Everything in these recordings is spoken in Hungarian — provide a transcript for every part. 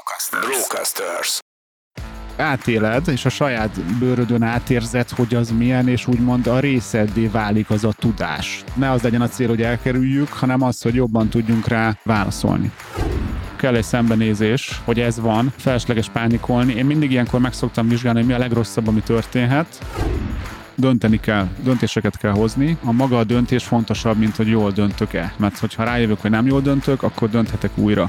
Brocasters. Brocasters. átéled, és a saját bőrödön átérzed, hogy az milyen, és úgymond a részeddé válik az a tudás. Ne az legyen a cél, hogy elkerüljük, hanem az, hogy jobban tudjunk rá válaszolni kell egy szembenézés, hogy ez van, felesleges pánikolni. Én mindig ilyenkor meg szoktam vizsgálni, hogy mi a legrosszabb, ami történhet. Dönteni kell, döntéseket kell hozni. A maga a döntés fontosabb, mint hogy jól döntök-e. Mert hogyha rájövök, hogy nem jól döntök, akkor dönthetek újra.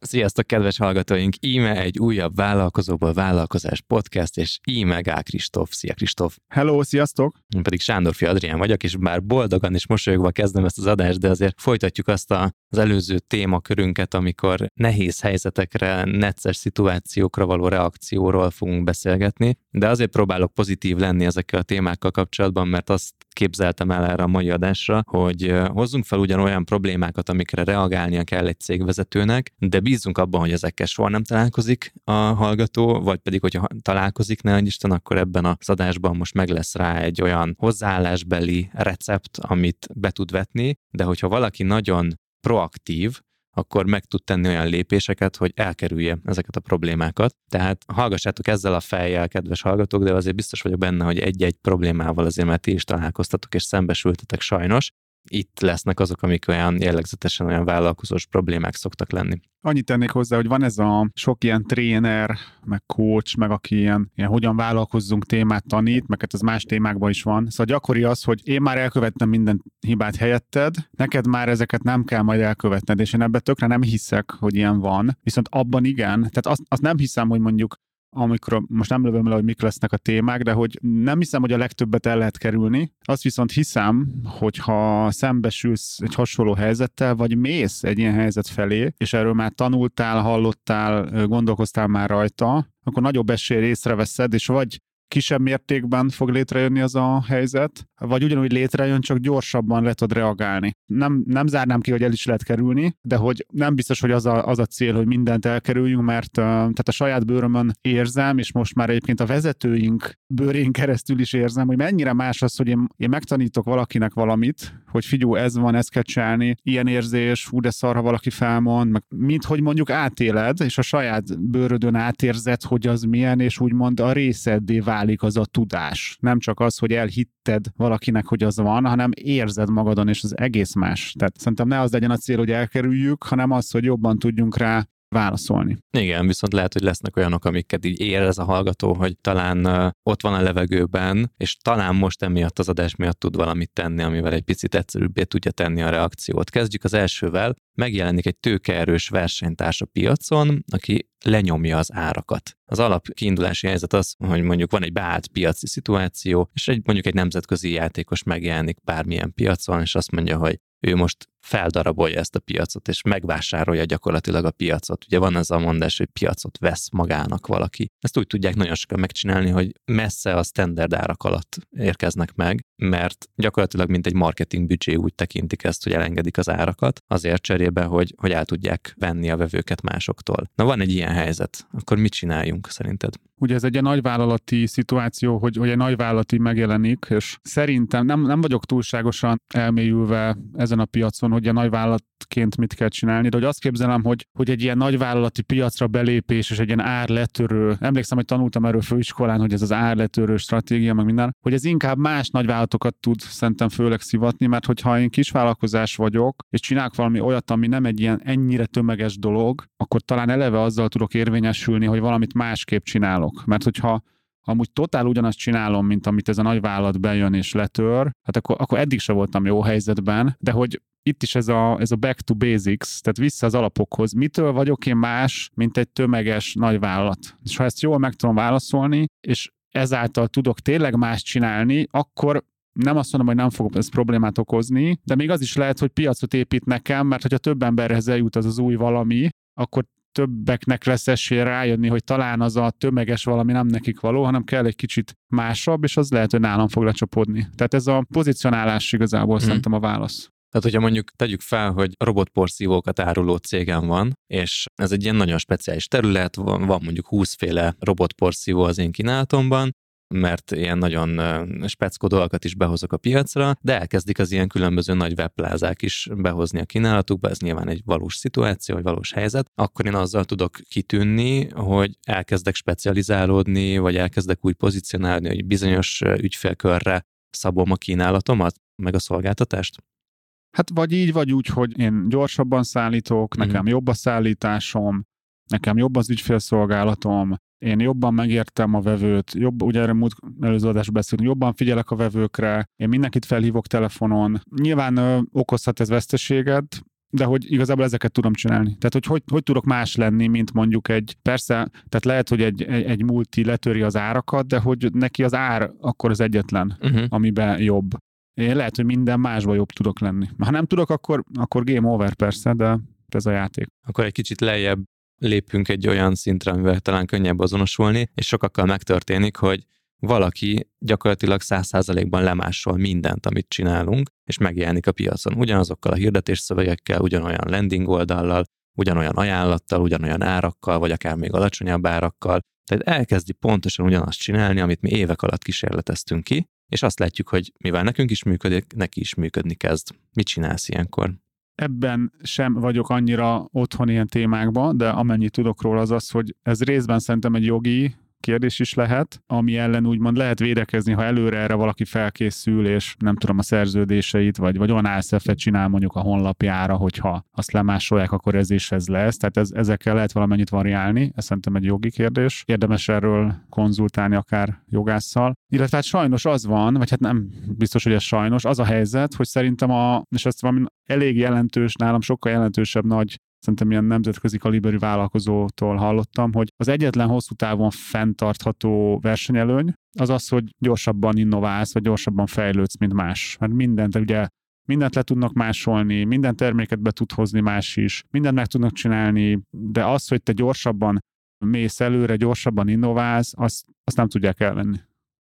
Sziasztok, kedves hallgatóink! Íme egy újabb vállalkozóból vállalkozás podcast, és íme Gál Kristóf. Szia Kristóf! Hello, sziasztok! Én pedig Sándorfi Adrián vagyok, és bár boldogan és mosolyogva kezdem ezt az adást, de azért folytatjuk azt a, az előző témakörünket, amikor nehéz helyzetekre, necces szituációkra való reakcióról fogunk beszélgetni, de azért próbálok pozitív lenni ezekkel a témákkal kapcsolatban, mert azt képzeltem el erre a mai adásra, hogy hozzunk fel ugyanolyan problémákat, amikre reagálnia kell egy cégvezetőnek, de bízunk abban, hogy ezekkel soha nem találkozik a hallgató, vagy pedig, hogyha találkozik, ne Isten, akkor ebben az adásban most meg lesz rá egy olyan hozzáállásbeli recept, amit be tud vetni, de hogyha valaki nagyon proaktív, akkor meg tud tenni olyan lépéseket, hogy elkerülje ezeket a problémákat. Tehát hallgassátok ezzel a fejjel, kedves hallgatók, de azért biztos vagyok benne, hogy egy-egy problémával azért már ti is találkoztatok és szembesültetek sajnos, itt lesznek azok, amik olyan jellegzetesen olyan vállalkozós problémák szoktak lenni. Annyit tennék hozzá, hogy van ez a sok ilyen tréner, meg coach, meg aki ilyen, ilyen hogyan vállalkozzunk témát tanít, meg hát ez más témákban is van. Szóval gyakori az, hogy én már elkövettem minden hibát helyetted, neked már ezeket nem kell majd elkövetned, és én ebben tökre nem hiszek, hogy ilyen van. Viszont abban igen, tehát azt, azt nem hiszem, hogy mondjuk amikor most nem lövöm le, hogy mik lesznek a témák, de hogy nem hiszem, hogy a legtöbbet el lehet kerülni. Azt viszont hiszem, hogy ha szembesülsz egy hasonló helyzettel, vagy mész egy ilyen helyzet felé, és erről már tanultál, hallottál, gondolkoztál már rajta, akkor nagyobb esély észreveszed, és vagy kisebb mértékben fog létrejönni az a helyzet, vagy ugyanúgy létrejön, csak gyorsabban le tud reagálni. Nem, nem zárnám ki, hogy el is lehet kerülni, de hogy nem biztos, hogy az a, az a cél, hogy mindent elkerüljünk, mert tehát a saját bőrömön érzem, és most már egyébként a vezetőink bőrén keresztül is érzem, hogy mennyire más az, hogy én, én megtanítok valakinek valamit, hogy figyú, ez van, ezt kell csinálni, ilyen érzés, fú, de szar, ha valaki felmond, meg mint hogy mondjuk átéled, és a saját bőrödön átérzed, hogy az milyen, és úgymond a részeddé válik az a tudás. Nem csak az, hogy elhitted valakinek, hogy az van, hanem érzed magadon, és az egész más. Tehát szerintem ne az legyen a cél, hogy elkerüljük, hanem az, hogy jobban tudjunk rá válaszolni. Igen, viszont lehet, hogy lesznek olyanok, amiket így érez a hallgató, hogy talán ott van a levegőben, és talán most emiatt az adás miatt tud valamit tenni, amivel egy picit egyszerűbbé tudja tenni a reakciót. Kezdjük az elsővel. Megjelenik egy tőkeerős versenytárs a piacon, aki lenyomja az árakat. Az alap kiindulási helyzet az, hogy mondjuk van egy beállt piaci szituáció, és egy, mondjuk egy nemzetközi játékos megjelenik bármilyen piacon, és azt mondja, hogy ő most feldarabolja ezt a piacot, és megvásárolja gyakorlatilag a piacot. Ugye van ez a mondás, hogy piacot vesz magának valaki. Ezt úgy tudják nagyon sokan megcsinálni, hogy messze a standard árak alatt érkeznek meg, mert gyakorlatilag mint egy marketing büdzsé úgy tekintik ezt, hogy elengedik az árakat, azért cserébe, hogy, hogy el tudják venni a vevőket másoktól. Na van egy ilyen helyzet, akkor mit csináljunk szerinted? Ugye ez egy nagyvállalati szituáció, hogy, hogy egy nagyvállalati megjelenik, és szerintem nem, nem vagyok túlságosan elmélyülve ezen a piacon, hogy a nagyvállalatként mit kell csinálni, de hogy azt képzelem, hogy, hogy egy ilyen nagyvállalati piacra belépés és egy ilyen árletörő, emlékszem, hogy tanultam erről főiskolán, hogy ez az árletörő stratégia, meg minden, hogy ez inkább más nagyvállalatokat tud szerintem főleg szivatni, mert hogyha én kisvállalkozás vagyok, és csinálok valami olyat, ami nem egy ilyen ennyire tömeges dolog, akkor talán eleve azzal tudok érvényesülni, hogy valamit másképp csinálok. Mert hogyha amúgy totál ugyanazt csinálom, mint amit ez a nagy vállalat bejön és letör, hát akkor, akkor eddig se voltam jó helyzetben, de hogy itt is ez a, ez a back to basics, tehát vissza az alapokhoz. Mitől vagyok én más, mint egy tömeges nagyvállalat? És ha ezt jól meg tudom válaszolni, és ezáltal tudok tényleg más csinálni, akkor nem azt mondom, hogy nem fogok ezt problémát okozni, de még az is lehet, hogy piacot épít nekem, mert hogyha több emberhez eljut az az új valami, akkor többeknek lesz esélye rájönni, hogy talán az a tömeges valami nem nekik való, hanem kell egy kicsit másabb, és az lehet, hogy nálam fog lecsapódni. Tehát ez a pozicionálás igazából hmm. szerintem a válasz. Tehát, hogyha mondjuk tegyük fel, hogy robotporszívókat áruló cégem van, és ez egy ilyen nagyon speciális terület, van, van mondjuk 20 féle robotporszívó az én kínálatomban, mert ilyen nagyon speckó dolgokat is behozok a piacra, de elkezdik az ilyen különböző nagy webplázák is behozni a kínálatukba, ez nyilván egy valós szituáció, vagy valós helyzet, akkor én azzal tudok kitűnni, hogy elkezdek specializálódni, vagy elkezdek úgy pozícionálni, hogy bizonyos ügyfélkörre szabom a kínálatomat, meg a szolgáltatást. Hát vagy így, vagy úgy, hogy én gyorsabban szállítok, nekem mm. jobb a szállításom, nekem jobb az ügyfélszolgálatom, én jobban megértem a vevőt, jobb, ugye erre múlt előző adásban beszélünk, jobban figyelek a vevőkre, én mindenkit felhívok telefonon. Nyilván ö, okozhat ez veszteséget, de hogy igazából ezeket tudom csinálni. Tehát, hogy, hogy hogy tudok más lenni, mint mondjuk egy, persze, tehát lehet, hogy egy, egy, egy multi letöri az árakat, de hogy neki az ár akkor az egyetlen, uh-huh. amiben jobb. Én lehet, hogy minden másban jobb tudok lenni. Ha nem tudok, akkor, akkor game over persze, de ez a játék. Akkor egy kicsit lejjebb lépünk egy olyan szintre, amivel talán könnyebb azonosulni, és sokakkal megtörténik, hogy valaki gyakorlatilag száz százalékban lemásol mindent, amit csinálunk, és megjelenik a piacon. Ugyanazokkal a hirdetés szövegekkel, ugyanolyan landing oldallal, ugyanolyan ajánlattal, ugyanolyan árakkal, vagy akár még alacsonyabb árakkal. Tehát elkezdi pontosan ugyanazt csinálni, amit mi évek alatt kísérleteztünk ki, és azt látjuk, hogy mivel nekünk is működik, neki is működni kezd. Mit csinálsz ilyenkor? Ebben sem vagyok annyira otthon ilyen témákban, de amennyit tudok róla az az, hogy ez részben szerintem egy jogi kérdés is lehet, ami ellen úgymond lehet védekezni, ha előre erre valaki felkészül, és nem tudom a szerződéseit, vagy, vagy olyan ASF-et csinál mondjuk a honlapjára, hogyha azt lemásolják, akkor ez is ez lesz. Tehát ez, ezekkel lehet valamennyit variálni, ez szerintem egy jogi kérdés. Érdemes erről konzultálni akár jogásszal. Illetve hát sajnos az van, vagy hát nem biztos, hogy ez sajnos, az a helyzet, hogy szerintem a, és ezt valami elég jelentős, nálam sokkal jelentősebb nagy szerintem ilyen nemzetközi kaliberű vállalkozótól hallottam, hogy az egyetlen hosszú távon fenntartható versenyelőny az az, hogy gyorsabban innoválsz, vagy gyorsabban fejlődsz, mint más. Mert mindent ugye mindent le tudnak másolni, minden terméket be tud hozni más is, mindent meg tudnak csinálni, de az, hogy te gyorsabban mész előre, gyorsabban innoválsz, azt, azt nem tudják elvenni.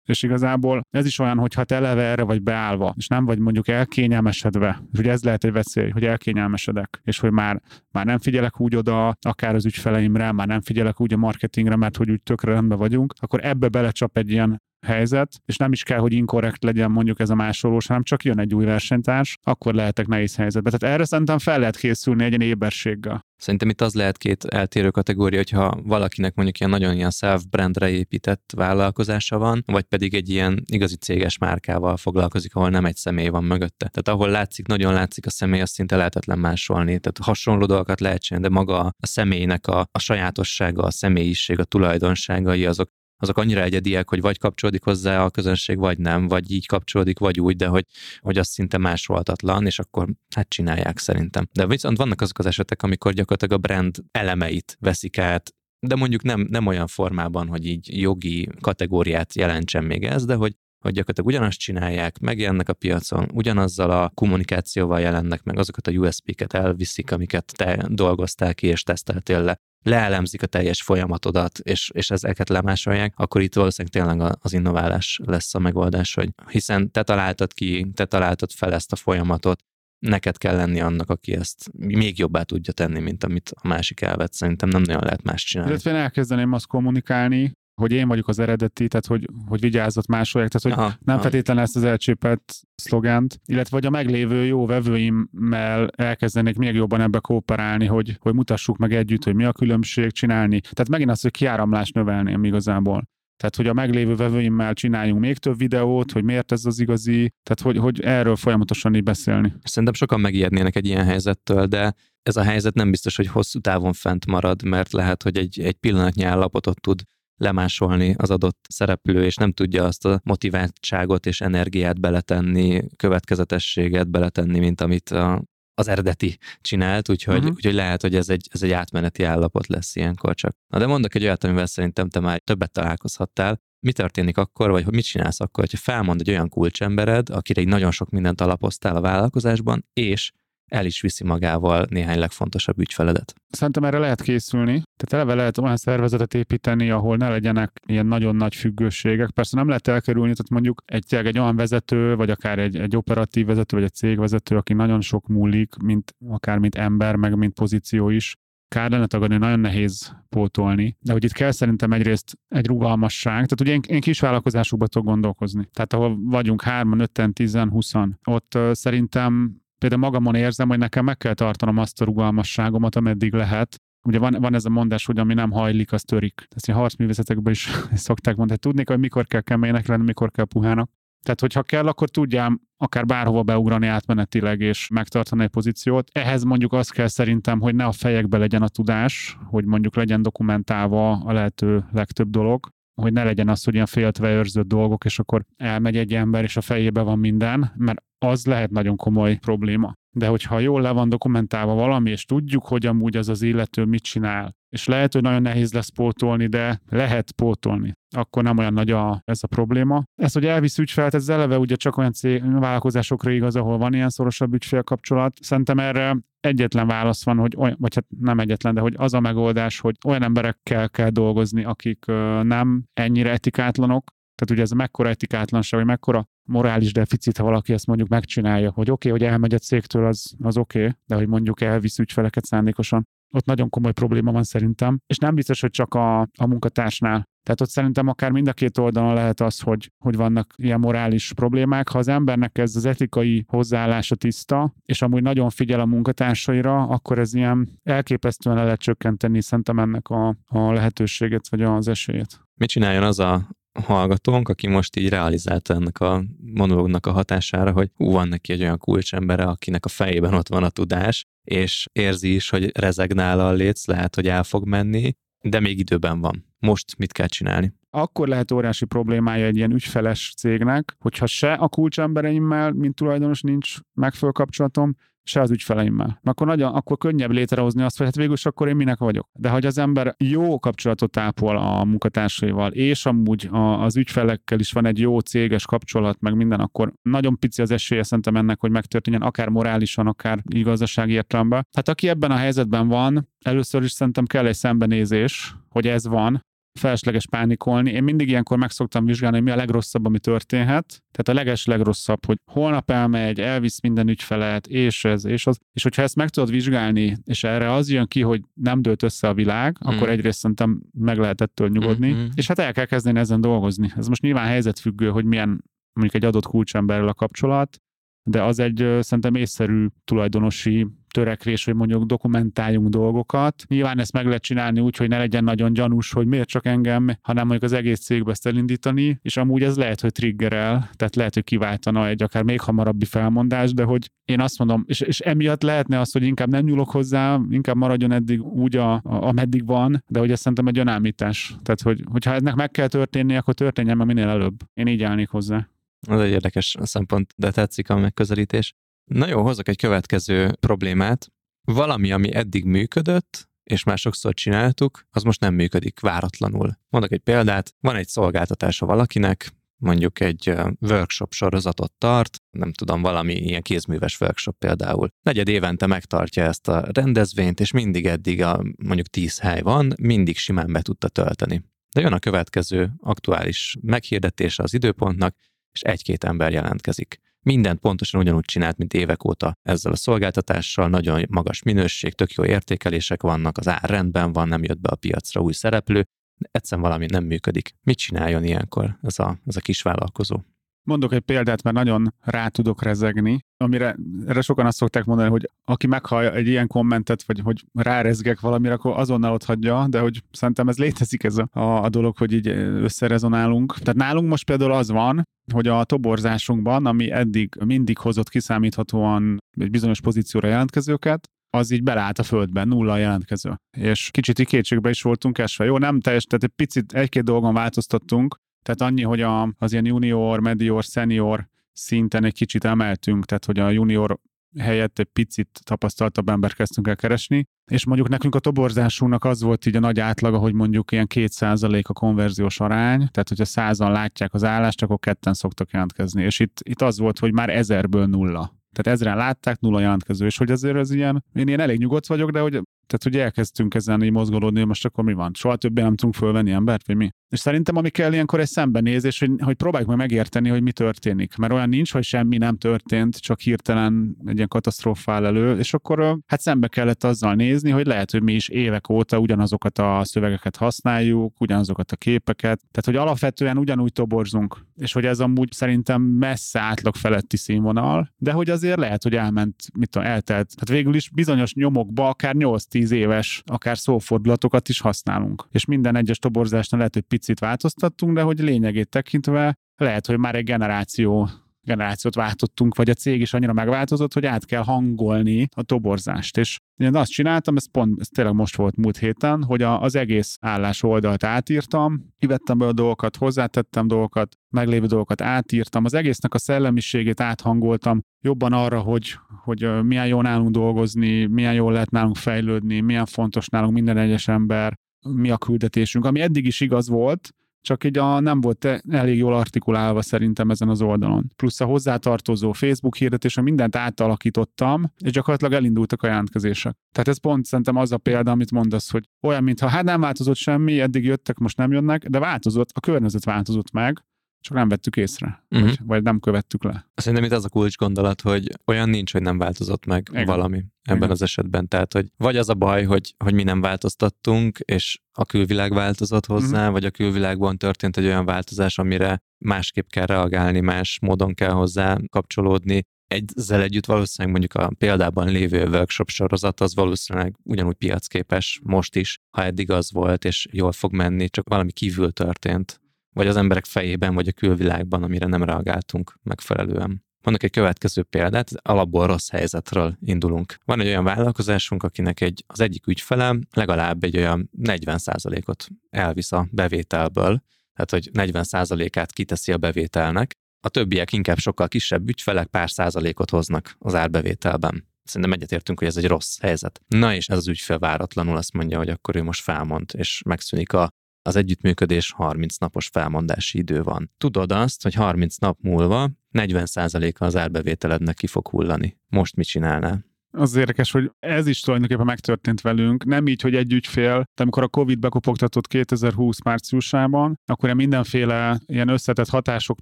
És igazából ez is olyan, hogy ha te eleve erre vagy beállva, és nem vagy mondjuk elkényelmesedve, és ugye ez lehet egy veszély, hogy elkényelmesedek, és hogy már, már nem figyelek úgy oda, akár az ügyfeleimre, már nem figyelek úgy a marketingre, mert hogy úgy tökre rendben vagyunk, akkor ebbe belecsap egy ilyen helyzet, és nem is kell, hogy inkorrekt legyen mondjuk ez a másolós, hanem csak jön egy új versenytárs, akkor lehetek nehéz helyzetbe. Tehát erre szerintem fel lehet készülni egy ilyen éberséggel. Szerintem itt az lehet két eltérő kategória, hogyha valakinek mondjuk ilyen nagyon ilyen self-brandre épített vállalkozása van, vagy pedig egy ilyen igazi céges márkával foglalkozik, ahol nem egy személy van mögötte. Tehát ahol látszik, nagyon látszik a személy, azt szinte lehetetlen másolni. Tehát hasonló dolgokat lehet csinálni, de maga a személynek a, a sajátossága, a személyiség, a tulajdonságai, azok azok annyira egyediek, hogy vagy kapcsolódik hozzá a közönség, vagy nem, vagy így kapcsolódik, vagy úgy, de hogy, hogy az szinte másolhatatlan, és akkor hát csinálják szerintem. De viszont vannak azok az esetek, amikor gyakorlatilag a brand elemeit veszik át, de mondjuk nem, nem olyan formában, hogy így jogi kategóriát jelentsen még ez, de hogy hogy gyakorlatilag ugyanazt csinálják, megjelennek a piacon, ugyanazzal a kommunikációval jelennek meg, azokat a USP-ket elviszik, amiket te dolgoztál ki és teszteltél le, leelemzik a teljes folyamatodat, és, és ezeket lemásolják, akkor itt valószínűleg tényleg az innoválás lesz a megoldás, hogy hiszen te találtad ki, te találtad fel ezt a folyamatot, neked kell lenni annak, aki ezt még jobbá tudja tenni, mint amit a másik elvett. Szerintem nem nagyon lehet más csinálni. Illetve én elkezdeném azt kommunikálni, hogy én vagyok az eredeti, tehát hogy, hogy vigyázott másolják, tehát hogy aha, nem aha. feltétlenül ezt az elcsépelt szlogánt, illetve hogy a meglévő jó vevőimmel elkezdenék még jobban ebbe kooperálni, hogy, hogy mutassuk meg együtt, hogy mi a különbség csinálni. Tehát megint azt, hogy kiáramlást növelném igazából. Tehát, hogy a meglévő vevőimmel csináljunk még több videót, hogy miért ez az igazi, tehát hogy, hogy erről folyamatosan így beszélni. Szerintem sokan megijednének egy ilyen helyzettől, de ez a helyzet nem biztos, hogy hosszú távon fent marad, mert lehet, hogy egy, egy pillanatnyi állapotot tud lemásolni az adott szereplő, és nem tudja azt a motiváltságot és energiát beletenni, következetességet beletenni, mint amit a, az eredeti csinált, úgyhogy, uh-huh. úgyhogy lehet, hogy ez egy, ez egy átmeneti állapot lesz ilyenkor csak. Na de mondok egy olyat, amivel szerintem te már többet találkozhattál. Mi történik akkor, vagy mit csinálsz akkor, hogyha felmond egy olyan kulcsembered, akire egy nagyon sok mindent alapoztál a vállalkozásban, és el is viszi magával néhány legfontosabb ügyfeledet. Szerintem erre lehet készülni. Tehát eleve lehet olyan szervezetet építeni, ahol ne legyenek ilyen nagyon nagy függőségek. Persze nem lehet elkerülni, tehát mondjuk egy, egy olyan vezető, vagy akár egy, egy operatív vezető, vagy egy cégvezető, aki nagyon sok múlik, mint akár mint ember, meg mint pozíció is, kár lenne tagadni, nagyon nehéz pótolni. De hogy itt kell szerintem egyrészt egy rugalmasság. Tehát ugye én, én kis vállalkozásokba tudok gondolkozni. Tehát ahol vagyunk hárman, ötten, tizen, huszan, ott uh, szerintem például magamon érzem, hogy nekem meg kell tartanom azt a rugalmasságomat, ameddig lehet, Ugye van, van ez a mondás, hogy ami nem hajlik, az törik. Ezt a harcművészetekben is szokták mondani. Tudnék, hogy mikor kell keménynek lenni, mikor kell puhának. Tehát, hogyha kell, akkor tudjam akár bárhova beugrani átmenetileg és megtartani egy pozíciót. Ehhez mondjuk az kell szerintem, hogy ne a fejekbe legyen a tudás, hogy mondjuk legyen dokumentálva a lehető legtöbb dolog, hogy ne legyen az, hogy ilyen féltve őrzött dolgok, és akkor elmegy egy ember, és a fejébe van minden, mert az lehet nagyon komoly probléma. De hogyha jól le van dokumentálva valami, és tudjuk, hogy amúgy az az illető mit csinál, és lehet, hogy nagyon nehéz lesz pótolni, de lehet pótolni. Akkor nem olyan nagy a, ez a probléma. Ez, hogy elvisz ügyfelet, ez eleve ugye csak olyan cég, vállalkozásokra igaz, ahol van ilyen szorosabb ügyfél kapcsolat. Szerintem erre egyetlen válasz van, hogy olyan, vagy hát nem egyetlen, de hogy az a megoldás, hogy olyan emberekkel kell dolgozni, akik nem ennyire etikátlanok, tehát ugye ez mekkora etikátlanság, vagy mekkora morális deficit, ha valaki ezt mondjuk megcsinálja, hogy oké, okay, hogy elmegy a cégtől, az, az oké, okay, de hogy mondjuk elvisz ügyfeleket szándékosan, ott nagyon komoly probléma van szerintem, és nem biztos, hogy csak a, a munkatársnál. Tehát ott szerintem akár mind a két oldalon lehet az, hogy, hogy vannak ilyen morális problémák. Ha az embernek ez az etikai hozzáállása tiszta, és amúgy nagyon figyel a munkatársaira, akkor ez ilyen elképesztően le lehet csökkenteni szerintem ennek a, a lehetőséget, vagy az esélyét. Mit csináljon az a hallgatónk, aki most így realizálta ennek a monológnak a hatására, hogy ú, van neki egy olyan kulcsembere, akinek a fejében ott van a tudás, és érzi is, hogy rezegnál a léc, lehet, hogy el fog menni, de még időben van. Most mit kell csinálni? Akkor lehet óriási problémája egy ilyen ügyfeles cégnek, hogyha se a kulcsembereimmel, mint tulajdonos nincs megfelelő kapcsolatom, se az ügyfeleimmel. Akkor, nagyon, akkor könnyebb létrehozni azt, hogy hát végül akkor én minek vagyok. De hogy az ember jó kapcsolatot ápol a munkatársaival, és amúgy a, az ügyfelekkel is van egy jó céges kapcsolat, meg minden, akkor nagyon pici az esélye szerintem ennek, hogy megtörténjen, akár morálisan, akár igazsági értelemben. Hát aki ebben a helyzetben van, először is szerintem kell egy szembenézés, hogy ez van, felesleges pánikolni. Én mindig ilyenkor meg szoktam vizsgálni, hogy mi a legrosszabb, ami történhet. Tehát a leges legrosszabb, hogy holnap elmegy, elvisz minden ügyfelet, és ez, és az. És hogyha ezt meg tudod vizsgálni, és erre az jön ki, hogy nem dőlt össze a világ, mm. akkor egyrészt szerintem meg lehet ettől nyugodni, mm-hmm. és hát el kell kezdeni ezen dolgozni. Ez most nyilván helyzetfüggő, hogy milyen mondjuk egy adott kulcsemberrel a kapcsolat, de az egy szerintem észszerű tulajdonosi törekvés, hogy mondjuk dokumentáljunk dolgokat. Nyilván ezt meg lehet csinálni úgy, hogy ne legyen nagyon gyanús, hogy miért csak engem, hanem mondjuk az egész cégbe ezt elindítani, és amúgy ez lehet, hogy triggerel, tehát lehet, hogy kiváltana egy akár még hamarabbi felmondás, de hogy én azt mondom, és, és emiatt lehetne az, hogy inkább nem nyúlok hozzá, inkább maradjon eddig úgy, a, a, ameddig van, de hogy ez szerintem egy önállítás. Tehát, hogy, hogyha ennek meg kell történni, akkor történjen már minél előbb. Én így állnék hozzá. Ez egy érdekes szempont, de tetszik a megközelítés. Na jó, hozok egy következő problémát. Valami, ami eddig működött, és már sokszor csináltuk, az most nem működik váratlanul. Mondok egy példát, van egy szolgáltatása valakinek, mondjuk egy workshop sorozatot tart, nem tudom, valami ilyen kézműves workshop például. Negyed évente megtartja ezt a rendezvényt, és mindig eddig a mondjuk tíz hely van, mindig simán be tudta tölteni. De jön a következő aktuális meghirdetése az időpontnak, és egy-két ember jelentkezik. Mindent pontosan ugyanúgy csinált, mint évek óta ezzel a szolgáltatással, nagyon magas minőség, tök jó értékelések vannak, az ár rendben van, nem jött be a piacra új szereplő, egyszerűen valami nem működik. Mit csináljon ilyenkor ez a, ez a kis vállalkozó? Mondok egy példát, mert nagyon rá tudok rezegni, amire erre sokan azt szokták mondani, hogy aki meghallja egy ilyen kommentet, vagy hogy rárezgek valamire, akkor azonnal ott hagyja, de hogy szerintem ez létezik ez a, a dolog, hogy így összerezonálunk. Tehát nálunk most például az van, hogy a toborzásunkban, ami eddig mindig hozott kiszámíthatóan egy bizonyos pozícióra jelentkezőket, az így beleállt a földben, nulla a jelentkező. És kicsit így kétségbe is voltunk esve. Jó, nem teljes, tehát egy picit, egy-két dolgon változtattunk, tehát annyi, hogy a, az ilyen junior, medior, senior szinten egy kicsit emeltünk, tehát hogy a junior helyett egy picit tapasztaltabb ember kezdtünk el keresni, és mondjuk nekünk a toborzásunknak az volt így a nagy átlaga, hogy mondjuk ilyen 2% a konverziós arány, tehát hogyha százan látják az állást, akkor ketten szoktak jelentkezni, és itt, itt az volt, hogy már ezerből nulla. Tehát ezren látták, nulla jelentkező, és hogy azért ez ilyen, én ilyen elég nyugodt vagyok, de hogy tehát, hogy elkezdtünk ezen így mozgolódni, hogy most akkor mi van? Soha többé nem tudunk fölvenni embert, vagy mi? És szerintem ami kell ilyenkor egy szembenézés, hogy, hogy próbáljuk meg megérteni, hogy mi történik. Mert olyan nincs, hogy semmi nem történt, csak hirtelen egy ilyen katasztrófál elő, és akkor hát szembe kellett azzal nézni, hogy lehet, hogy mi is évek óta ugyanazokat a szövegeket használjuk, ugyanazokat a képeket, tehát hogy alapvetően ugyanúgy toborzunk, és hogy ez amúgy szerintem messze átlag feletti színvonal, de hogy azért lehet, hogy elment, mit tudom, eltelt. Hát végül is bizonyos nyomokba akár 8-10 éves, akár szófordulatokat is használunk. És minden egyes toborzásnál lehet, hogy picit változtattunk, de hogy lényegét tekintve lehet, hogy már egy generáció generációt váltottunk, vagy a cég is annyira megváltozott, hogy át kell hangolni a toborzást. És én azt csináltam, ez pont, ez tényleg most volt múlt héten, hogy a, az egész állás oldalt átírtam, kivettem be a dolgokat, hozzátettem dolgokat, meglévő dolgokat átírtam, az egésznek a szellemiségét áthangoltam jobban arra, hogy, hogy milyen jó nálunk dolgozni, milyen jól lehet nálunk fejlődni, milyen fontos nálunk minden egyes ember, mi a küldetésünk, ami eddig is igaz volt, csak így a, nem volt elég jól artikulálva szerintem ezen az oldalon. Plusz a hozzátartozó Facebook hirdetés, mindent átalakítottam, és gyakorlatilag elindultak a jelentkezések. Tehát ez pont szerintem az a példa, amit mondasz, hogy olyan, mintha hát nem változott semmi, eddig jöttek, most nem jönnek, de változott, a környezet változott meg, csak nem vettük észre, uh-huh. vagy, vagy nem követtük le. Szerintem itt az a kulcs gondolat, hogy olyan nincs, hogy nem változott meg Igen. valami ebben Igen. az esetben. Tehát, hogy vagy az a baj, hogy, hogy mi nem változtattunk, és a külvilág változott hozzá, uh-huh. vagy a külvilágban történt egy olyan változás, amire másképp kell reagálni, más módon kell hozzá kapcsolódni, ezzel együtt valószínűleg mondjuk a példában lévő workshop sorozat az valószínűleg ugyanúgy piacképes most is, ha eddig az volt, és jól fog menni, csak valami kívül történt vagy az emberek fejében, vagy a külvilágban, amire nem reagáltunk megfelelően. Mondok egy következő példát, alapból rossz helyzetről indulunk. Van egy olyan vállalkozásunk, akinek egy, az egyik ügyfele legalább egy olyan 40%-ot elvisz a bevételből, tehát hogy 40%-át kiteszi a bevételnek, a többiek inkább sokkal kisebb ügyfelek pár százalékot hoznak az árbevételben. Szerintem egyetértünk, hogy ez egy rossz helyzet. Na és ez az ügyfél váratlanul azt mondja, hogy akkor ő most felmond, és megszűnik a az együttműködés 30 napos felmondási idő van. Tudod azt, hogy 30 nap múlva 40%-a az árbevételednek ki fog hullani. Most mit csinálnál? Az érdekes, hogy ez is tulajdonképpen megtörtént velünk. Nem így, hogy egy ügyfél, de amikor a Covid bekopogtatott 2020 márciusában, akkor mindenféle ilyen összetett hatások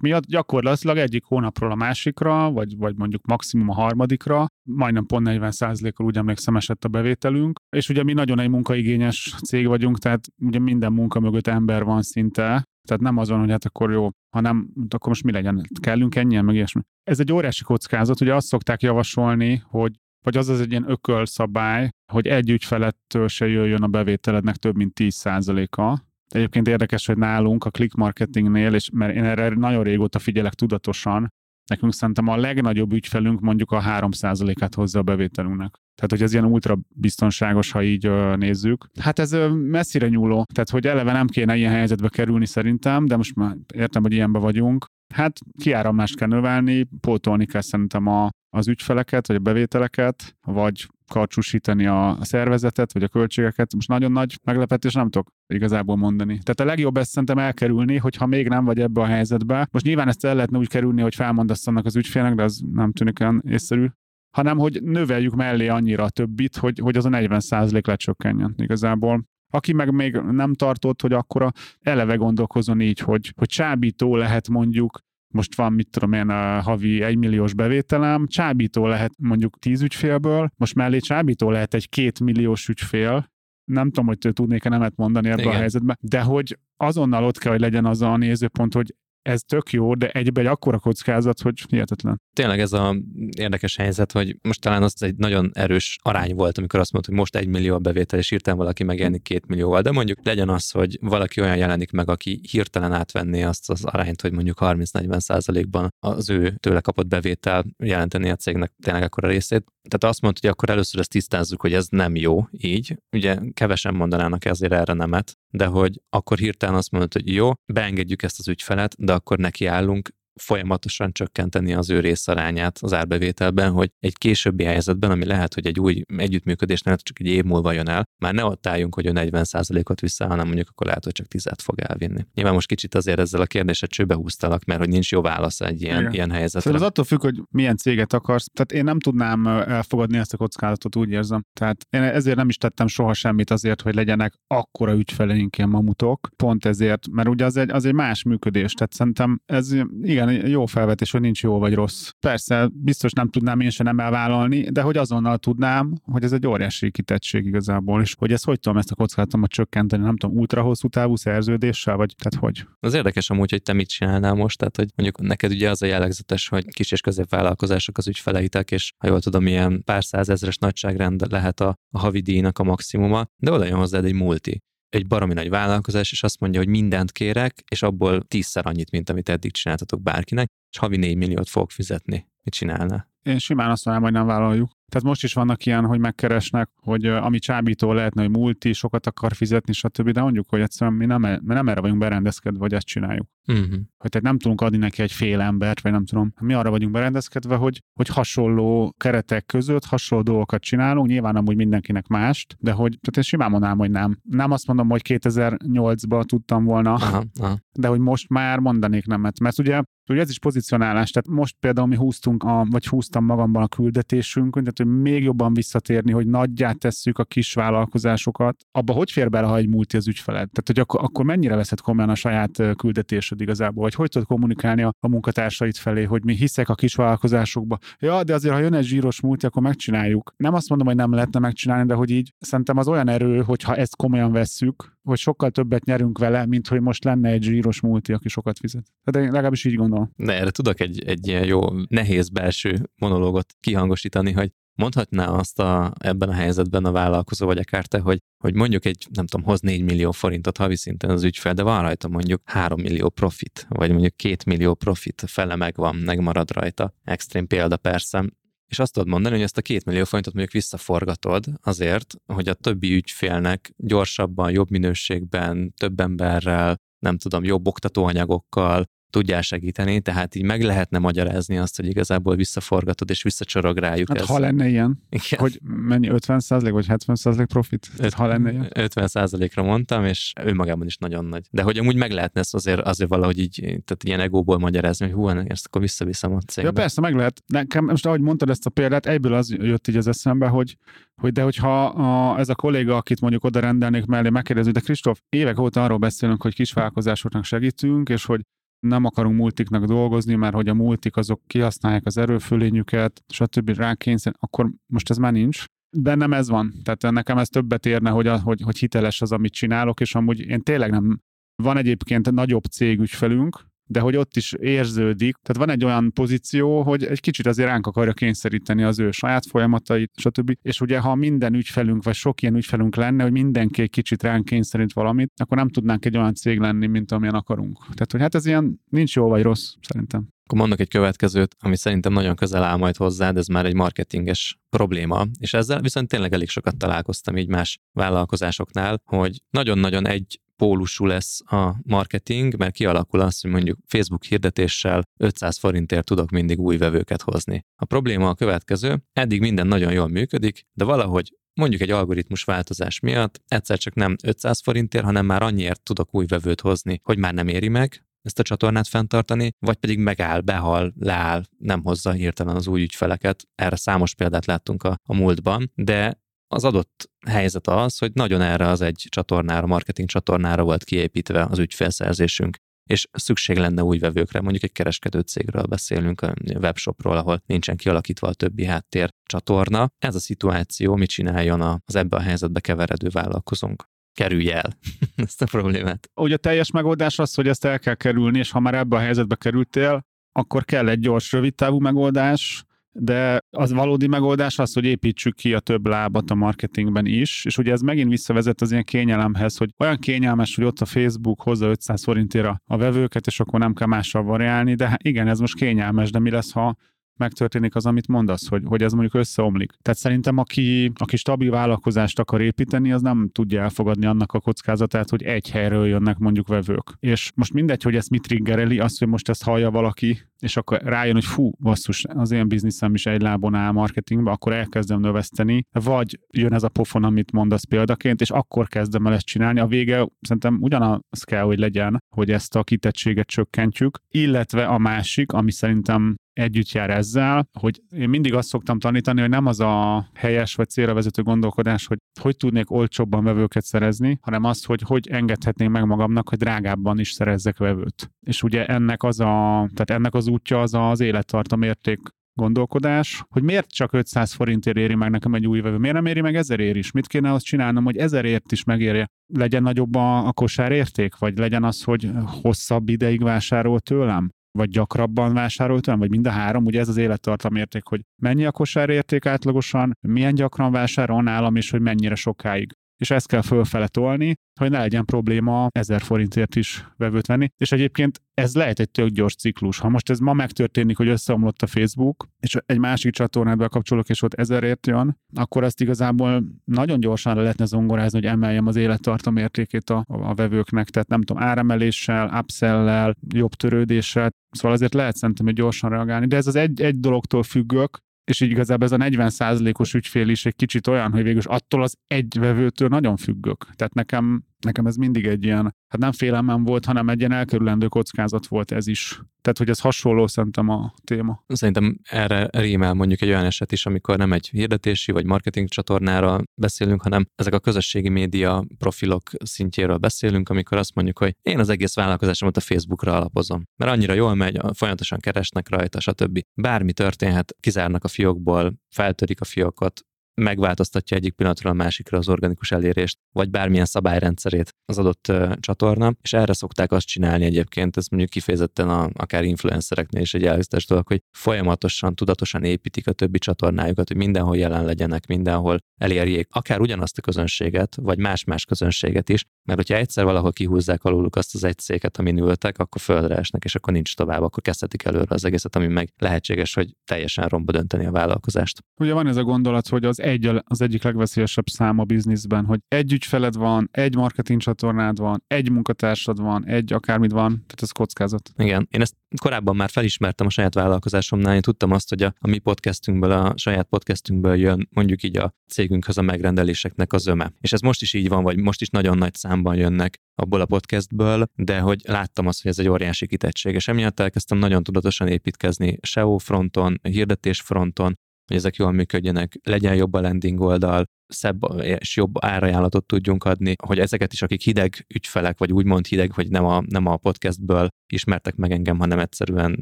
miatt gyakorlatilag egyik hónapról a másikra, vagy, vagy mondjuk maximum a harmadikra, majdnem pont 40%-kal úgy emlékszem esett a bevételünk. És ugye mi nagyon egy munkaigényes cég vagyunk, tehát ugye minden munka mögött ember van szinte, tehát nem az van, hogy hát akkor jó, hanem akkor most mi legyen, kellünk ennyien, meg ilyesmi. Ez egy óriási kockázat, ugye azt szokták javasolni, hogy vagy az az egy ilyen ökölszabály, hogy egy ügyfelettől se jöjjön a bevételednek több mint 10%-a. Egyébként érdekes, hogy nálunk a click marketingnél, és mert én erre nagyon régóta figyelek tudatosan, nekünk szerintem a legnagyobb ügyfelünk mondjuk a 3%-át hozza a bevételünknek. Tehát, hogy ez ilyen ultra biztonságos, ha így ö, nézzük. Hát ez ö, messzire nyúló. Tehát, hogy eleve nem kéne ilyen helyzetbe kerülni szerintem, de most már értem, hogy ilyenbe vagyunk. Hát kiáramlást kell növelni, pótolni kell szerintem a, az ügyfeleket, vagy a bevételeket, vagy karcsúsítani a, szervezetet, vagy a költségeket. Most nagyon nagy meglepetés nem tudok igazából mondani. Tehát a legjobb ezt szerintem elkerülni, hogyha még nem vagy ebbe a helyzetbe. Most nyilván ezt el lehetne úgy kerülni, hogy felmondasz annak az ügyfélnek, de az nem tűnik olyan észszerű hanem hogy növeljük mellé annyira a többit, hogy, hogy az a 40% lecsökkenjen igazából. Aki meg még nem tartott, hogy akkor eleve gondolkozon így, hogy, hogy csábító lehet mondjuk most van, mit tudom én, a havi egymilliós bevételem, csábító lehet mondjuk 10 ügyfélből, most mellé csábító lehet egy két milliós ügyfél, nem tudom, hogy tudnék-e nemet mondani ebbe Igen. a helyzetbe, de hogy azonnal ott kell, hogy legyen az a nézőpont, hogy ez tök jó, de egybe egy akkora kockázat, hogy hihetetlen. Tényleg ez a érdekes helyzet, hogy most talán az egy nagyon erős arány volt, amikor azt mondta, hogy most egy millió a bevétel, és hirtelen valaki megjelenik két millióval, de mondjuk legyen az, hogy valaki olyan jelenik meg, aki hirtelen átvenné azt az arányt, hogy mondjuk 30-40 százalékban az ő tőle kapott bevétel jelenteni a cégnek tényleg akkor a részét. Tehát azt mondta, hogy akkor először ezt tisztázzuk, hogy ez nem jó így. Ugye kevesen mondanának ezért erre nemet, de hogy akkor hirtelen azt mondod, hogy jó, beengedjük ezt az ügyfelet, de akkor nekiállunk folyamatosan csökkenteni az ő részarányát az árbevételben, hogy egy későbbi helyzetben, ami lehet, hogy egy új együttműködésnél csak egy év múlva jön el, már ne ott álljunk, hogy ő 40%-ot vissza, hanem mondjuk akkor lehet, hogy csak 10 fog elvinni. Nyilván most kicsit azért ezzel a kérdéssel csőbe húztalak, mert hogy nincs jó válasz egy ilyen, Igen. ilyen helyzetre. Szerintem az attól függ, hogy milyen céget akarsz. Tehát én nem tudnám elfogadni ezt a kockázatot, úgy érzem. Tehát én ezért nem is tettem soha semmit azért, hogy legyenek akkora ügyfeleink ilyen mamutok. Pont ezért, mert ugye az egy, az egy más működés. Tehát szerintem ez igen, jó felvetés, hogy nincs jó vagy rossz. Persze, biztos nem tudnám én sem nem elvállalni, de hogy azonnal tudnám, hogy ez egy óriási kitettség igazából, és hogy ez hogy tudom ezt a kockázatomot csökkenteni, nem tudom, ultra hosszú távú szerződéssel, vagy tehát hogy? Az érdekes amúgy, hogy te mit csinálnál most, tehát hogy mondjuk neked ugye az a jellegzetes, hogy kis és középvállalkozások az ügyfeleitek, és ha jól tudom, ilyen pár százezres nagyságrend lehet a, a havi díjnak a maximuma, de oda jön hozzád egy multi egy baromi nagy vállalkozás, és azt mondja, hogy mindent kérek, és abból tízszer annyit, mint amit eddig csináltatok bárkinek, és havi 4 milliót fog fizetni. Mit csinálna? Én simán azt mondom, hogy nem vállaljuk. Tehát most is vannak ilyen, hogy megkeresnek, hogy ami csábító lehetne, hogy multi, sokat akar fizetni, stb. De mondjuk, hogy egyszerűen mi nem, e- mi nem erre vagyunk berendezkedve, hogy ezt csináljuk. Uh-huh. Hogy tehát nem tudunk adni neki egy fél embert, vagy nem tudom. Mi arra vagyunk berendezkedve, hogy, hogy hasonló keretek között hasonló dolgokat csinálunk, nyilván amúgy mindenkinek mást, de hogy tehát én simán mondanám, hogy nem. Nem azt mondom, hogy 2008-ban tudtam volna, aha, aha. de hogy most már mondanék nemet. Mert ugye Ugye ez is pozicionálás, tehát most például mi húztunk, a, vagy húztam magamban a küldetésünkön, tehát hogy még jobban visszatérni, hogy nagyját tesszük a kis vállalkozásokat. Abba hogy fér bele, ha egy multi az ügyfeled? Tehát, hogy akkor, akkor mennyire veszed komolyan a saját küldetésed igazából, vagy hogy tudod kommunikálni a, a munkatársait felé, hogy mi hiszek a kis vállalkozásokba. Ja, de azért, ha jön egy zsíros multi, akkor megcsináljuk. Nem azt mondom, hogy nem lehetne megcsinálni, de hogy így szerintem az olyan erő, hogy ha ezt komolyan vesszük, hogy sokkal többet nyerünk vele, mint hogy most lenne egy zsíros multi, aki sokat fizet. De én legalábbis így gondolom. De erre tudok egy, egy ilyen jó, nehéz belső monológot kihangosítani, hogy mondhatná azt a, ebben a helyzetben a vállalkozó, vagy akár te, hogy, hogy mondjuk egy, nem tudom, hoz 4 millió forintot havi szinten az ügyfel, de van rajta mondjuk 3 millió profit, vagy mondjuk 2 millió profit, fele megvan, megmarad rajta. Extrém példa persze, és azt tudod mondani, hogy ezt a két millió forintot mondjuk visszaforgatod azért, hogy a többi ügyfélnek gyorsabban, jobb minőségben, több emberrel, nem tudom, jobb oktatóanyagokkal, tudjál segíteni, tehát így meg lehetne magyarázni azt, hogy igazából visszaforgatod és visszacsorog rájuk. Hát ez. ha lenne ilyen, Igen. hogy mennyi 50% vagy 70% profit? Öt, ha lenne ilyen? 50% ra mondtam, és ő magában is nagyon nagy. De hogy amúgy meg lehetne ezt azért, azért valahogy így, tehát ilyen egóból magyarázni, hogy hú, ezt akkor visszaviszem a cégbe. Ja persze, meg lehet. Nekem, most ahogy mondtad ezt a példát, egyből az jött így az eszembe, hogy, hogy de hogyha a, ez a kolléga, akit mondjuk oda rendelnék mellé, megkérdezi, de Kristóf, évek óta arról beszélünk, hogy kisvállalkozásoknak segítünk, és hogy nem akarunk multiknak dolgozni, mert hogy a multik azok kihasználják az erőfölényüket, stb. rákényszer, akkor most ez már nincs. Bennem ez van. Tehát nekem ez többet érne, hogy, a, hogy, hogy hiteles az, amit csinálok, és amúgy én tényleg nem. Van egyébként nagyobb cégügyfelünk, de hogy ott is érződik. Tehát van egy olyan pozíció, hogy egy kicsit azért ránk akarja kényszeríteni az ő saját folyamatait, stb. És ugye, ha minden ügyfelünk, vagy sok ilyen ügyfelünk lenne, hogy mindenki egy kicsit ránk kényszerít valamit, akkor nem tudnánk egy olyan cég lenni, mint amilyen akarunk. Tehát, hogy hát ez ilyen nincs jó vagy rossz, szerintem. Akkor mondok egy következőt, ami szerintem nagyon közel áll majd hozzád, ez már egy marketinges probléma, és ezzel viszont tényleg elég sokat találkoztam így más vállalkozásoknál, hogy nagyon-nagyon egy pólusú lesz a marketing, mert kialakul az, hogy mondjuk Facebook hirdetéssel 500 forintért tudok mindig új vevőket hozni. A probléma a következő, eddig minden nagyon jól működik, de valahogy mondjuk egy algoritmus változás miatt egyszer csak nem 500 forintért, hanem már annyiért tudok új vevőt hozni, hogy már nem éri meg, ezt a csatornát fenntartani, vagy pedig megáll, behal, leáll, nem hozza hirtelen az új ügyfeleket. Erre számos példát láttunk a, a múltban, de az adott helyzet az, hogy nagyon erre az egy csatornára, marketing csatornára volt kiépítve az ügyfélszerzésünk és szükség lenne új vevőkre, mondjuk egy kereskedő cégről beszélünk, a webshopról, ahol nincsen kialakítva a többi háttér csatorna. Ez a szituáció mit csináljon az ebbe a helyzetbe keveredő vállalkozónk? Kerülj el ezt a problémát. Ugye a teljes megoldás az, hogy ezt el kell kerülni, és ha már ebbe a helyzetbe kerültél, akkor kell egy gyors, rövid távú megoldás, de az valódi megoldás az, hogy építsük ki a több lábat a marketingben is, és ugye ez megint visszavezet az ilyen kényelemhez, hogy olyan kényelmes, hogy ott a Facebook hozza 500 forintért a vevőket, és akkor nem kell mással variálni, de igen, ez most kényelmes, de mi lesz, ha megtörténik az, amit mondasz, hogy, hogy ez mondjuk összeomlik. Tehát szerintem, aki, aki stabil vállalkozást akar építeni, az nem tudja elfogadni annak a kockázatát, hogy egy helyről jönnek mondjuk vevők. És most mindegy, hogy ezt mit triggereli, azt, hogy most ezt hallja valaki, és akkor rájön, hogy fú, basszus, az én bizniszem is egy lábon áll marketingbe, akkor elkezdem növeszteni, vagy jön ez a pofon, amit mondasz példaként, és akkor kezdem el ezt csinálni. A vége szerintem ugyanaz kell, hogy legyen, hogy ezt a kitettséget csökkentjük, illetve a másik, ami szerintem együtt jár ezzel, hogy én mindig azt szoktam tanítani, hogy nem az a helyes vagy célra vezető gondolkodás, hogy hogy tudnék olcsóbban vevőket szerezni, hanem az, hogy hogy engedhetnék meg magamnak, hogy drágábban is szerezzek vevőt. És ugye ennek az a, tehát ennek az útja az az élettartam érték gondolkodás, hogy miért csak 500 forintért éri meg nekem egy új vevő, miért nem éri meg ezerért is? Mit kéne azt csinálnom, hogy ezerért is megérje? Legyen nagyobb a, a kosár érték, vagy legyen az, hogy hosszabb ideig vásárol tőlem? Vagy gyakrabban vásárolt olyan, vagy mind a három, ugye ez az élettartam érték, hogy mennyi a kosár érték átlagosan, milyen gyakran vásárol nálam, és hogy mennyire sokáig és ezt kell fölfele tolni, hogy ne legyen probléma 1000 forintért is vevőt venni. És egyébként ez lehet egy tök gyors ciklus. Ha most ez ma megtörténik, hogy összeomlott a Facebook, és egy másik csatornát bekapcsolok, és ott ezerért jön, akkor azt igazából nagyon gyorsan le lehetne zongorázni, hogy emeljem az élettartam értékét a, a vevőknek. Tehát nem tudom, áremeléssel, upsell jobb törődéssel. Szóval azért lehet szerintem, hogy gyorsan reagálni. De ez az egy, egy dologtól függök, és így igazából ez a 40%-os ügyfél is egy kicsit olyan, hogy végül attól az egy vevőtől nagyon függök. Tehát nekem nekem ez mindig egy ilyen, hát nem félelmem volt, hanem egy ilyen elkerülendő kockázat volt ez is. Tehát, hogy ez hasonló szerintem a téma. Szerintem erre rímel mondjuk egy olyan eset is, amikor nem egy hirdetési vagy marketing csatornára beszélünk, hanem ezek a közösségi média profilok szintjéről beszélünk, amikor azt mondjuk, hogy én az egész vállalkozásomat a Facebookra alapozom. Mert annyira jól megy, folyamatosan keresnek rajta, stb. Bármi történhet, kizárnak a fiókból, feltörik a fiókot, megváltoztatja egyik pillanatról a másikra az organikus elérést, vagy bármilyen szabályrendszerét az adott csatorna, és erre szokták azt csinálni egyébként, ez mondjuk kifejezetten a, akár influencereknél is egy elhűztes dolog, hogy folyamatosan, tudatosan építik a többi csatornájukat, hogy mindenhol jelen legyenek, mindenhol elérjék akár ugyanazt a közönséget, vagy más-más közönséget is, mert hogyha egyszer valahol kihúzzák aluluk azt az egy széket, amin ültek, akkor földre esnek, és akkor nincs tovább, akkor kezdhetik előre az egészet, ami meg lehetséges, hogy teljesen romba dönteni a vállalkozást. Ugye van ez a gondolat, hogy az egy az egyik legveszélyesebb szám a bizniszben, hogy egy ügyfeled van, egy marketing csatornád van, egy munkatársad van, egy akármit van, tehát ez kockázat. Igen, én ezt korábban már felismertem a saját vállalkozásomnál, én tudtam azt, hogy a, a mi podcastünkből, a saját podcastünkből jön mondjuk így a cégünkhöz a megrendeléseknek az öme. És ez most is így van, vagy most is nagyon nagy számban jönnek abból a podcastből, de hogy láttam azt, hogy ez egy óriási kitettség, és emiatt elkezdtem nagyon tudatosan építkezni SEO fronton, hirdetés fronton, hogy ezek jól működjenek, legyen jobb a landing oldal, szebb és jobb árajánlatot tudjunk adni, hogy ezeket is, akik hideg ügyfelek, vagy úgymond hideg, hogy nem a, nem a podcastből ismertek meg engem, hanem egyszerűen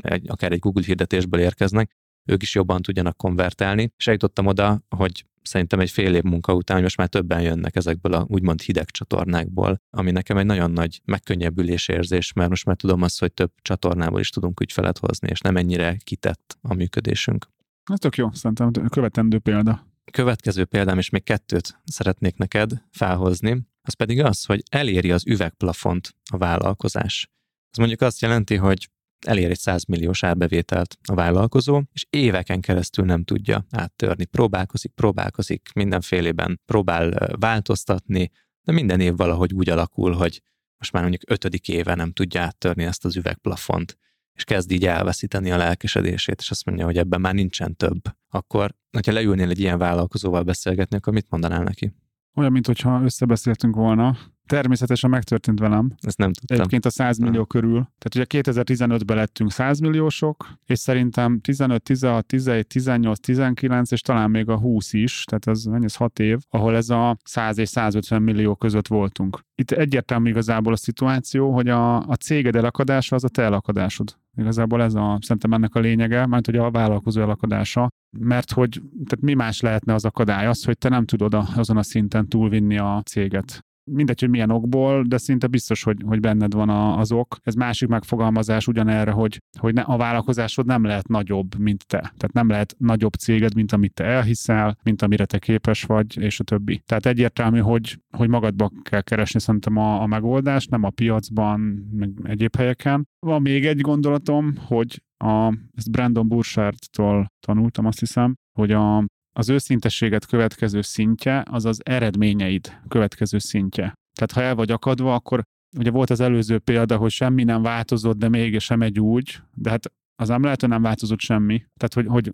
egy, akár egy Google hirdetésből érkeznek, ők is jobban tudjanak konvertálni. És eljutottam oda, hogy szerintem egy fél év munka után, hogy most már többen jönnek ezekből a úgymond hideg csatornákból, ami nekem egy nagyon nagy megkönnyebbülés érzés, mert most már tudom azt, hogy több csatornából is tudunk ügyfelet hozni, és nem ennyire kitett a működésünk. Ez tök jó, szerintem követendő példa. Következő példám, és még kettőt szeretnék neked felhozni, az pedig az, hogy eléri az üvegplafont a vállalkozás. Ez mondjuk azt jelenti, hogy elér egy 100 milliós árbevételt a vállalkozó, és éveken keresztül nem tudja áttörni. Próbálkozik, próbálkozik, mindenfélében próbál változtatni, de minden év valahogy úgy alakul, hogy most már mondjuk ötödik éve nem tudja áttörni ezt az üvegplafont és kezd így elveszíteni a lelkesedését, és azt mondja, hogy ebben már nincsen több, akkor, hogyha leülnél egy ilyen vállalkozóval beszélgetni, akkor mit mondanál neki? Olyan, mint hogyha összebeszéltünk volna, Természetesen megtörtént velem. Ezt nem tudtam. Egyébként a 100 millió körül. Tehát ugye 2015-ben lettünk 100 milliósok, és szerintem 15, 16, 17, 18, 19, és talán még a 20 is, tehát ez, mennyi, ez 6 év, ahol ez a 100 és 150 millió között voltunk. Itt egyértelmű igazából a szituáció, hogy a, a céged elakadása az a te elakadásod. Igazából ez a, szerintem ennek a lényege, mert hogy a vállalkozó elakadása, mert hogy tehát mi más lehetne az akadály? Az, hogy te nem tudod azon a szinten túlvinni a céget mindegy, hogy milyen okból, de szinte biztos, hogy, hogy benned van a, az ok. Ez másik megfogalmazás ugyanerre, hogy, hogy ne, a vállalkozásod nem lehet nagyobb, mint te. Tehát nem lehet nagyobb céged, mint amit te elhiszel, mint amire te képes vagy, és a többi. Tehát egyértelmű, hogy, hogy magadba kell keresni szerintem a, a megoldást, nem a piacban, meg egyéb helyeken. Van még egy gondolatom, hogy a, ezt Brandon Burchardtól tanultam, azt hiszem, hogy a, az őszintességet következő szintje, az az eredményeid következő szintje. Tehát ha el vagy akadva, akkor ugye volt az előző példa, hogy semmi nem változott, de mégis sem megy úgy, de hát az nem lehet, hogy nem változott semmi. Tehát, hogy, hogy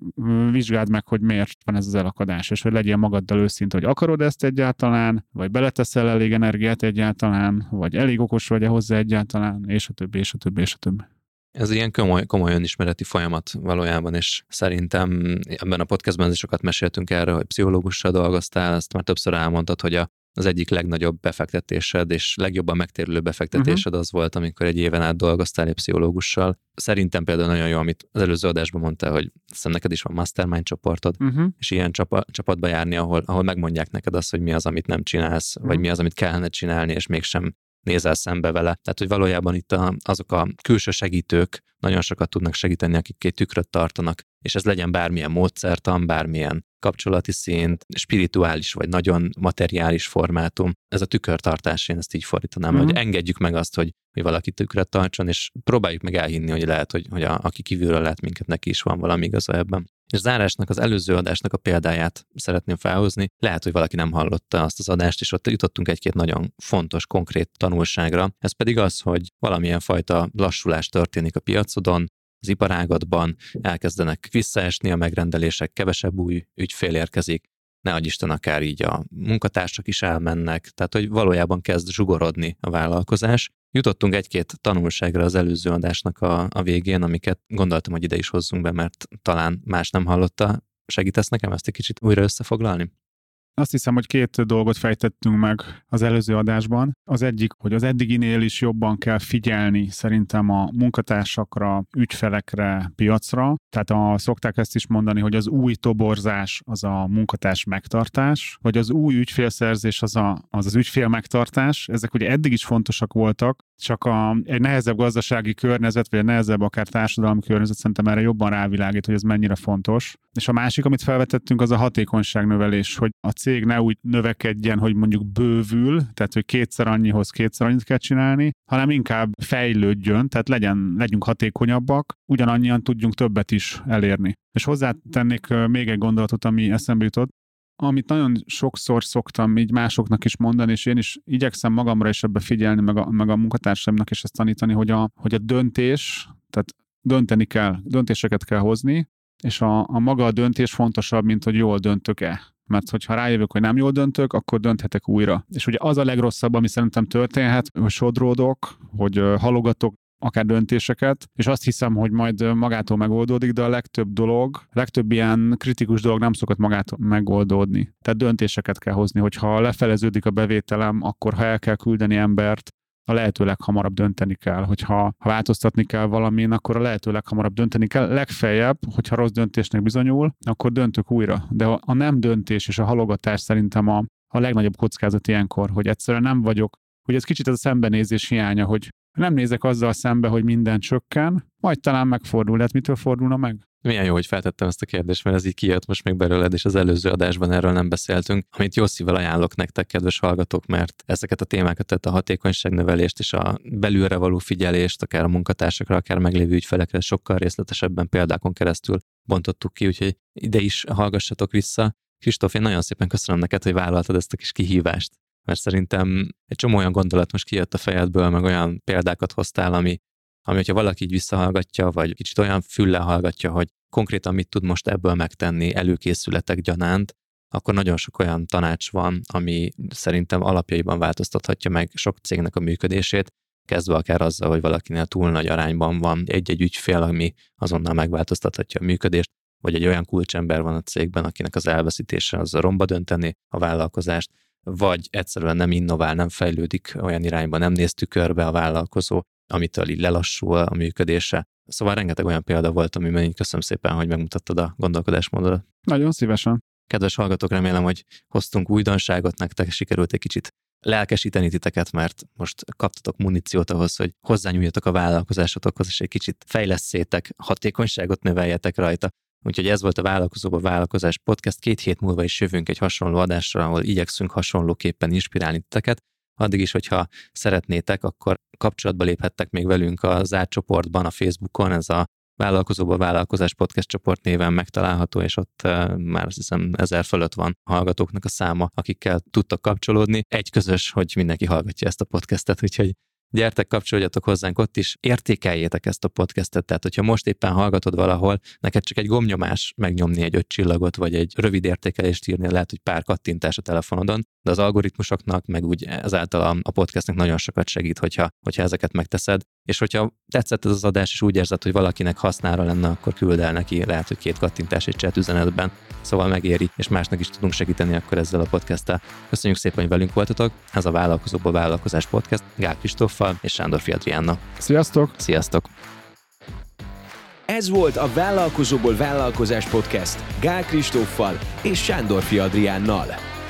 vizsgáld meg, hogy miért van ez az elakadás, és hogy legyél magaddal őszinte, hogy akarod ezt egyáltalán, vagy beleteszel elég energiát egyáltalán, vagy elég okos vagy-e hozzá egyáltalán, és a többi, és a többi, és a többi. Ez ilyen komoly, komoly önismereti folyamat valójában, és szerintem ebben a podcastban is sokat meséltünk erről, hogy pszichológussal dolgoztál, ezt már többször elmondtad, hogy a, az egyik legnagyobb befektetésed, és legjobban megtérülő befektetésed uh-huh. az volt, amikor egy éven át dolgoztál egy pszichológussal. Szerintem például nagyon jó, amit az előző adásban mondtál, hogy hiszem neked is van mastermind csoportod, uh-huh. és ilyen csapa, csapatba járni, ahol, ahol megmondják neked azt, hogy mi az, amit nem csinálsz, uh-huh. vagy mi az, amit kellene csinálni, és mégsem nézel szembe vele. Tehát, hogy valójában itt a, azok a külső segítők nagyon sokat tudnak segíteni, akik két tükröt tartanak, és ez legyen bármilyen módszertan, bármilyen kapcsolati szint, spirituális vagy nagyon materiális formátum. Ez a tükörtartás, én ezt így fordítanám, mm-hmm. hogy engedjük meg azt, hogy, hogy valaki tükröt tartson, és próbáljuk meg elhinni, hogy lehet, hogy, hogy a, aki kívülről lát minket, neki is van valami igaza ebben. És zárásnak az előző adásnak a példáját szeretném felhozni. Lehet, hogy valaki nem hallotta azt az adást, és ott jutottunk egy-két nagyon fontos, konkrét tanulságra. Ez pedig az, hogy valamilyen fajta lassulás történik a piacodon, az iparágatban elkezdenek visszaesni a megrendelések, kevesebb új ügyfél érkezik, ne Isten akár így a munkatársak is elmennek, tehát hogy valójában kezd zsugorodni a vállalkozás. Jutottunk egy-két tanulságra az előző adásnak a, a végén, amiket gondoltam, hogy ide is hozzunk be, mert talán más nem hallotta. Segítesz nekem ezt egy kicsit újra összefoglalni? Azt hiszem, hogy két dolgot fejtettünk meg az előző adásban. Az egyik, hogy az eddiginél is jobban kell figyelni szerintem a munkatársakra, ügyfelekre, piacra. Tehát a, szokták ezt is mondani, hogy az új toborzás az a munkatárs megtartás, vagy az új ügyfélszerzés az a, az, az ügyfél megtartás. Ezek ugye eddig is fontosak voltak, csak a, egy nehezebb gazdasági környezet, vagy egy nehezebb akár társadalmi környezet szerintem erre jobban rávilágít, hogy ez mennyire fontos. És a másik, amit felvetettünk, az a hatékonyságnövelés, hogy a cég ne úgy növekedjen, hogy mondjuk bővül, tehát hogy kétszer annyihoz kétszer annyit kell csinálni, hanem inkább fejlődjön, tehát legyen, legyünk hatékonyabbak, ugyanannyian tudjunk többet is elérni. És hozzátennék még egy gondolatot, ami eszembe jutott, amit nagyon sokszor szoktam így másoknak is mondani, és én is igyekszem magamra is ebbe figyelni, meg a, meg a munkatársaimnak is ezt tanítani, hogy a, hogy a döntés, tehát dönteni kell, döntéseket kell hozni, és a, a maga a döntés fontosabb, mint hogy jól döntök-e. Mert hogyha rájövök, hogy nem jól döntök, akkor dönthetek újra. És ugye az a legrosszabb, ami szerintem történhet, hogy sodródok, hogy halogatok akár döntéseket, és azt hiszem, hogy majd magától megoldódik, de a legtöbb dolog, a legtöbb ilyen kritikus dolog nem szokott magától megoldódni. Tehát döntéseket kell hozni, hogyha lefeleződik a bevételem, akkor ha el kell küldeni embert, a lehető leghamarabb dönteni kell. Hogyha ha változtatni kell valamin, akkor a lehető leghamarabb dönteni kell. Legfeljebb, hogyha rossz döntésnek bizonyul, akkor döntök újra. De a nem döntés és a halogatás szerintem a, a legnagyobb kockázat ilyenkor, hogy egyszerűen nem vagyok, hogy ez kicsit ez a szembenézés hiánya, hogy nem nézek azzal szembe, hogy minden csökken, majd talán megfordul. Hát mitől fordulna meg? Milyen jó, hogy feltettem ezt a kérdést, mert ez így kijött most még belőled, és az előző adásban erről nem beszéltünk, amit jó szívvel ajánlok nektek, kedves hallgatók, mert ezeket a témákat, tehát a hatékonyságnövelést és a belülre való figyelést, akár a munkatársakra, akár meglévő ügyfelekre sokkal részletesebben példákon keresztül bontottuk ki, úgyhogy ide is hallgassatok vissza. Kristóf, én nagyon szépen köszönöm neked, hogy vállaltad ezt a kis kihívást mert szerintem egy csomó olyan gondolat most kijött a fejedből, meg olyan példákat hoztál, ami, ami hogyha valaki így visszahallgatja, vagy kicsit olyan fülle hallgatja, hogy konkrétan mit tud most ebből megtenni előkészületek gyanánt, akkor nagyon sok olyan tanács van, ami szerintem alapjaiban változtathatja meg sok cégnek a működését, kezdve akár azzal, hogy valakinél túl nagy arányban van egy-egy ügyfél, ami azonnal megváltoztathatja a működést, vagy egy olyan kulcsember van a cégben, akinek az elveszítése az romba dönteni a vállalkozást, vagy egyszerűen nem innovál, nem fejlődik olyan irányba, nem néz tükörbe a vállalkozó, amitől így lelassul a működése. Szóval rengeteg olyan példa volt, amiben így köszönöm szépen, hogy megmutattad a gondolkodásmódodat. Nagyon szívesen. Kedves hallgatók, remélem, hogy hoztunk újdonságot nektek, sikerült egy kicsit lelkesíteni titeket, mert most kaptatok muníciót ahhoz, hogy hozzányúljatok a vállalkozásotokhoz, és egy kicsit fejleszétek, hatékonyságot növeljetek rajta. Úgyhogy ez volt a Vállalkozóba Vállalkozás Podcast. Két hét múlva is jövünk egy hasonló adásra, ahol igyekszünk hasonlóképpen inspirálni titeket. Addig is, hogyha szeretnétek, akkor kapcsolatba léphettek még velünk a zárt csoportban, a Facebookon, ez a Vállalkozóba Vállalkozás Podcast csoport néven megtalálható, és ott már azt hiszem ezer fölött van hallgatóknak a száma, akikkel tudtak kapcsolódni. Egy közös, hogy mindenki hallgatja ezt a podcastet, úgyhogy gyertek, kapcsoljatok hozzánk ott is, értékeljétek ezt a podcastet, tehát hogyha most éppen hallgatod valahol, neked csak egy gomnyomás megnyomni egy öt csillagot, vagy egy rövid értékelést írni, lehet, hogy pár kattintás a telefonodon, de az algoritmusoknak, meg úgy ezáltal a podcastnek nagyon sokat segít, hogyha, hogyha ezeket megteszed, és hogyha tetszett ez az adás, és úgy érzed, hogy valakinek hasznára lenne, akkor küld el neki, lehet, hogy két kattintás egy chat üzenetben, szóval megéri, és másnak is tudunk segíteni akkor ezzel a podcasttel. Köszönjük szépen, hogy velünk voltatok. Ez a Vállalkozóból Vállalkozás Podcast Gál Kristóffal és Sándor Fiadriánna. Sziasztok! Sziasztok! Ez volt a Vállalkozóból Vállalkozás Podcast Gál Kristóffal és Sándor Fiadriánnal.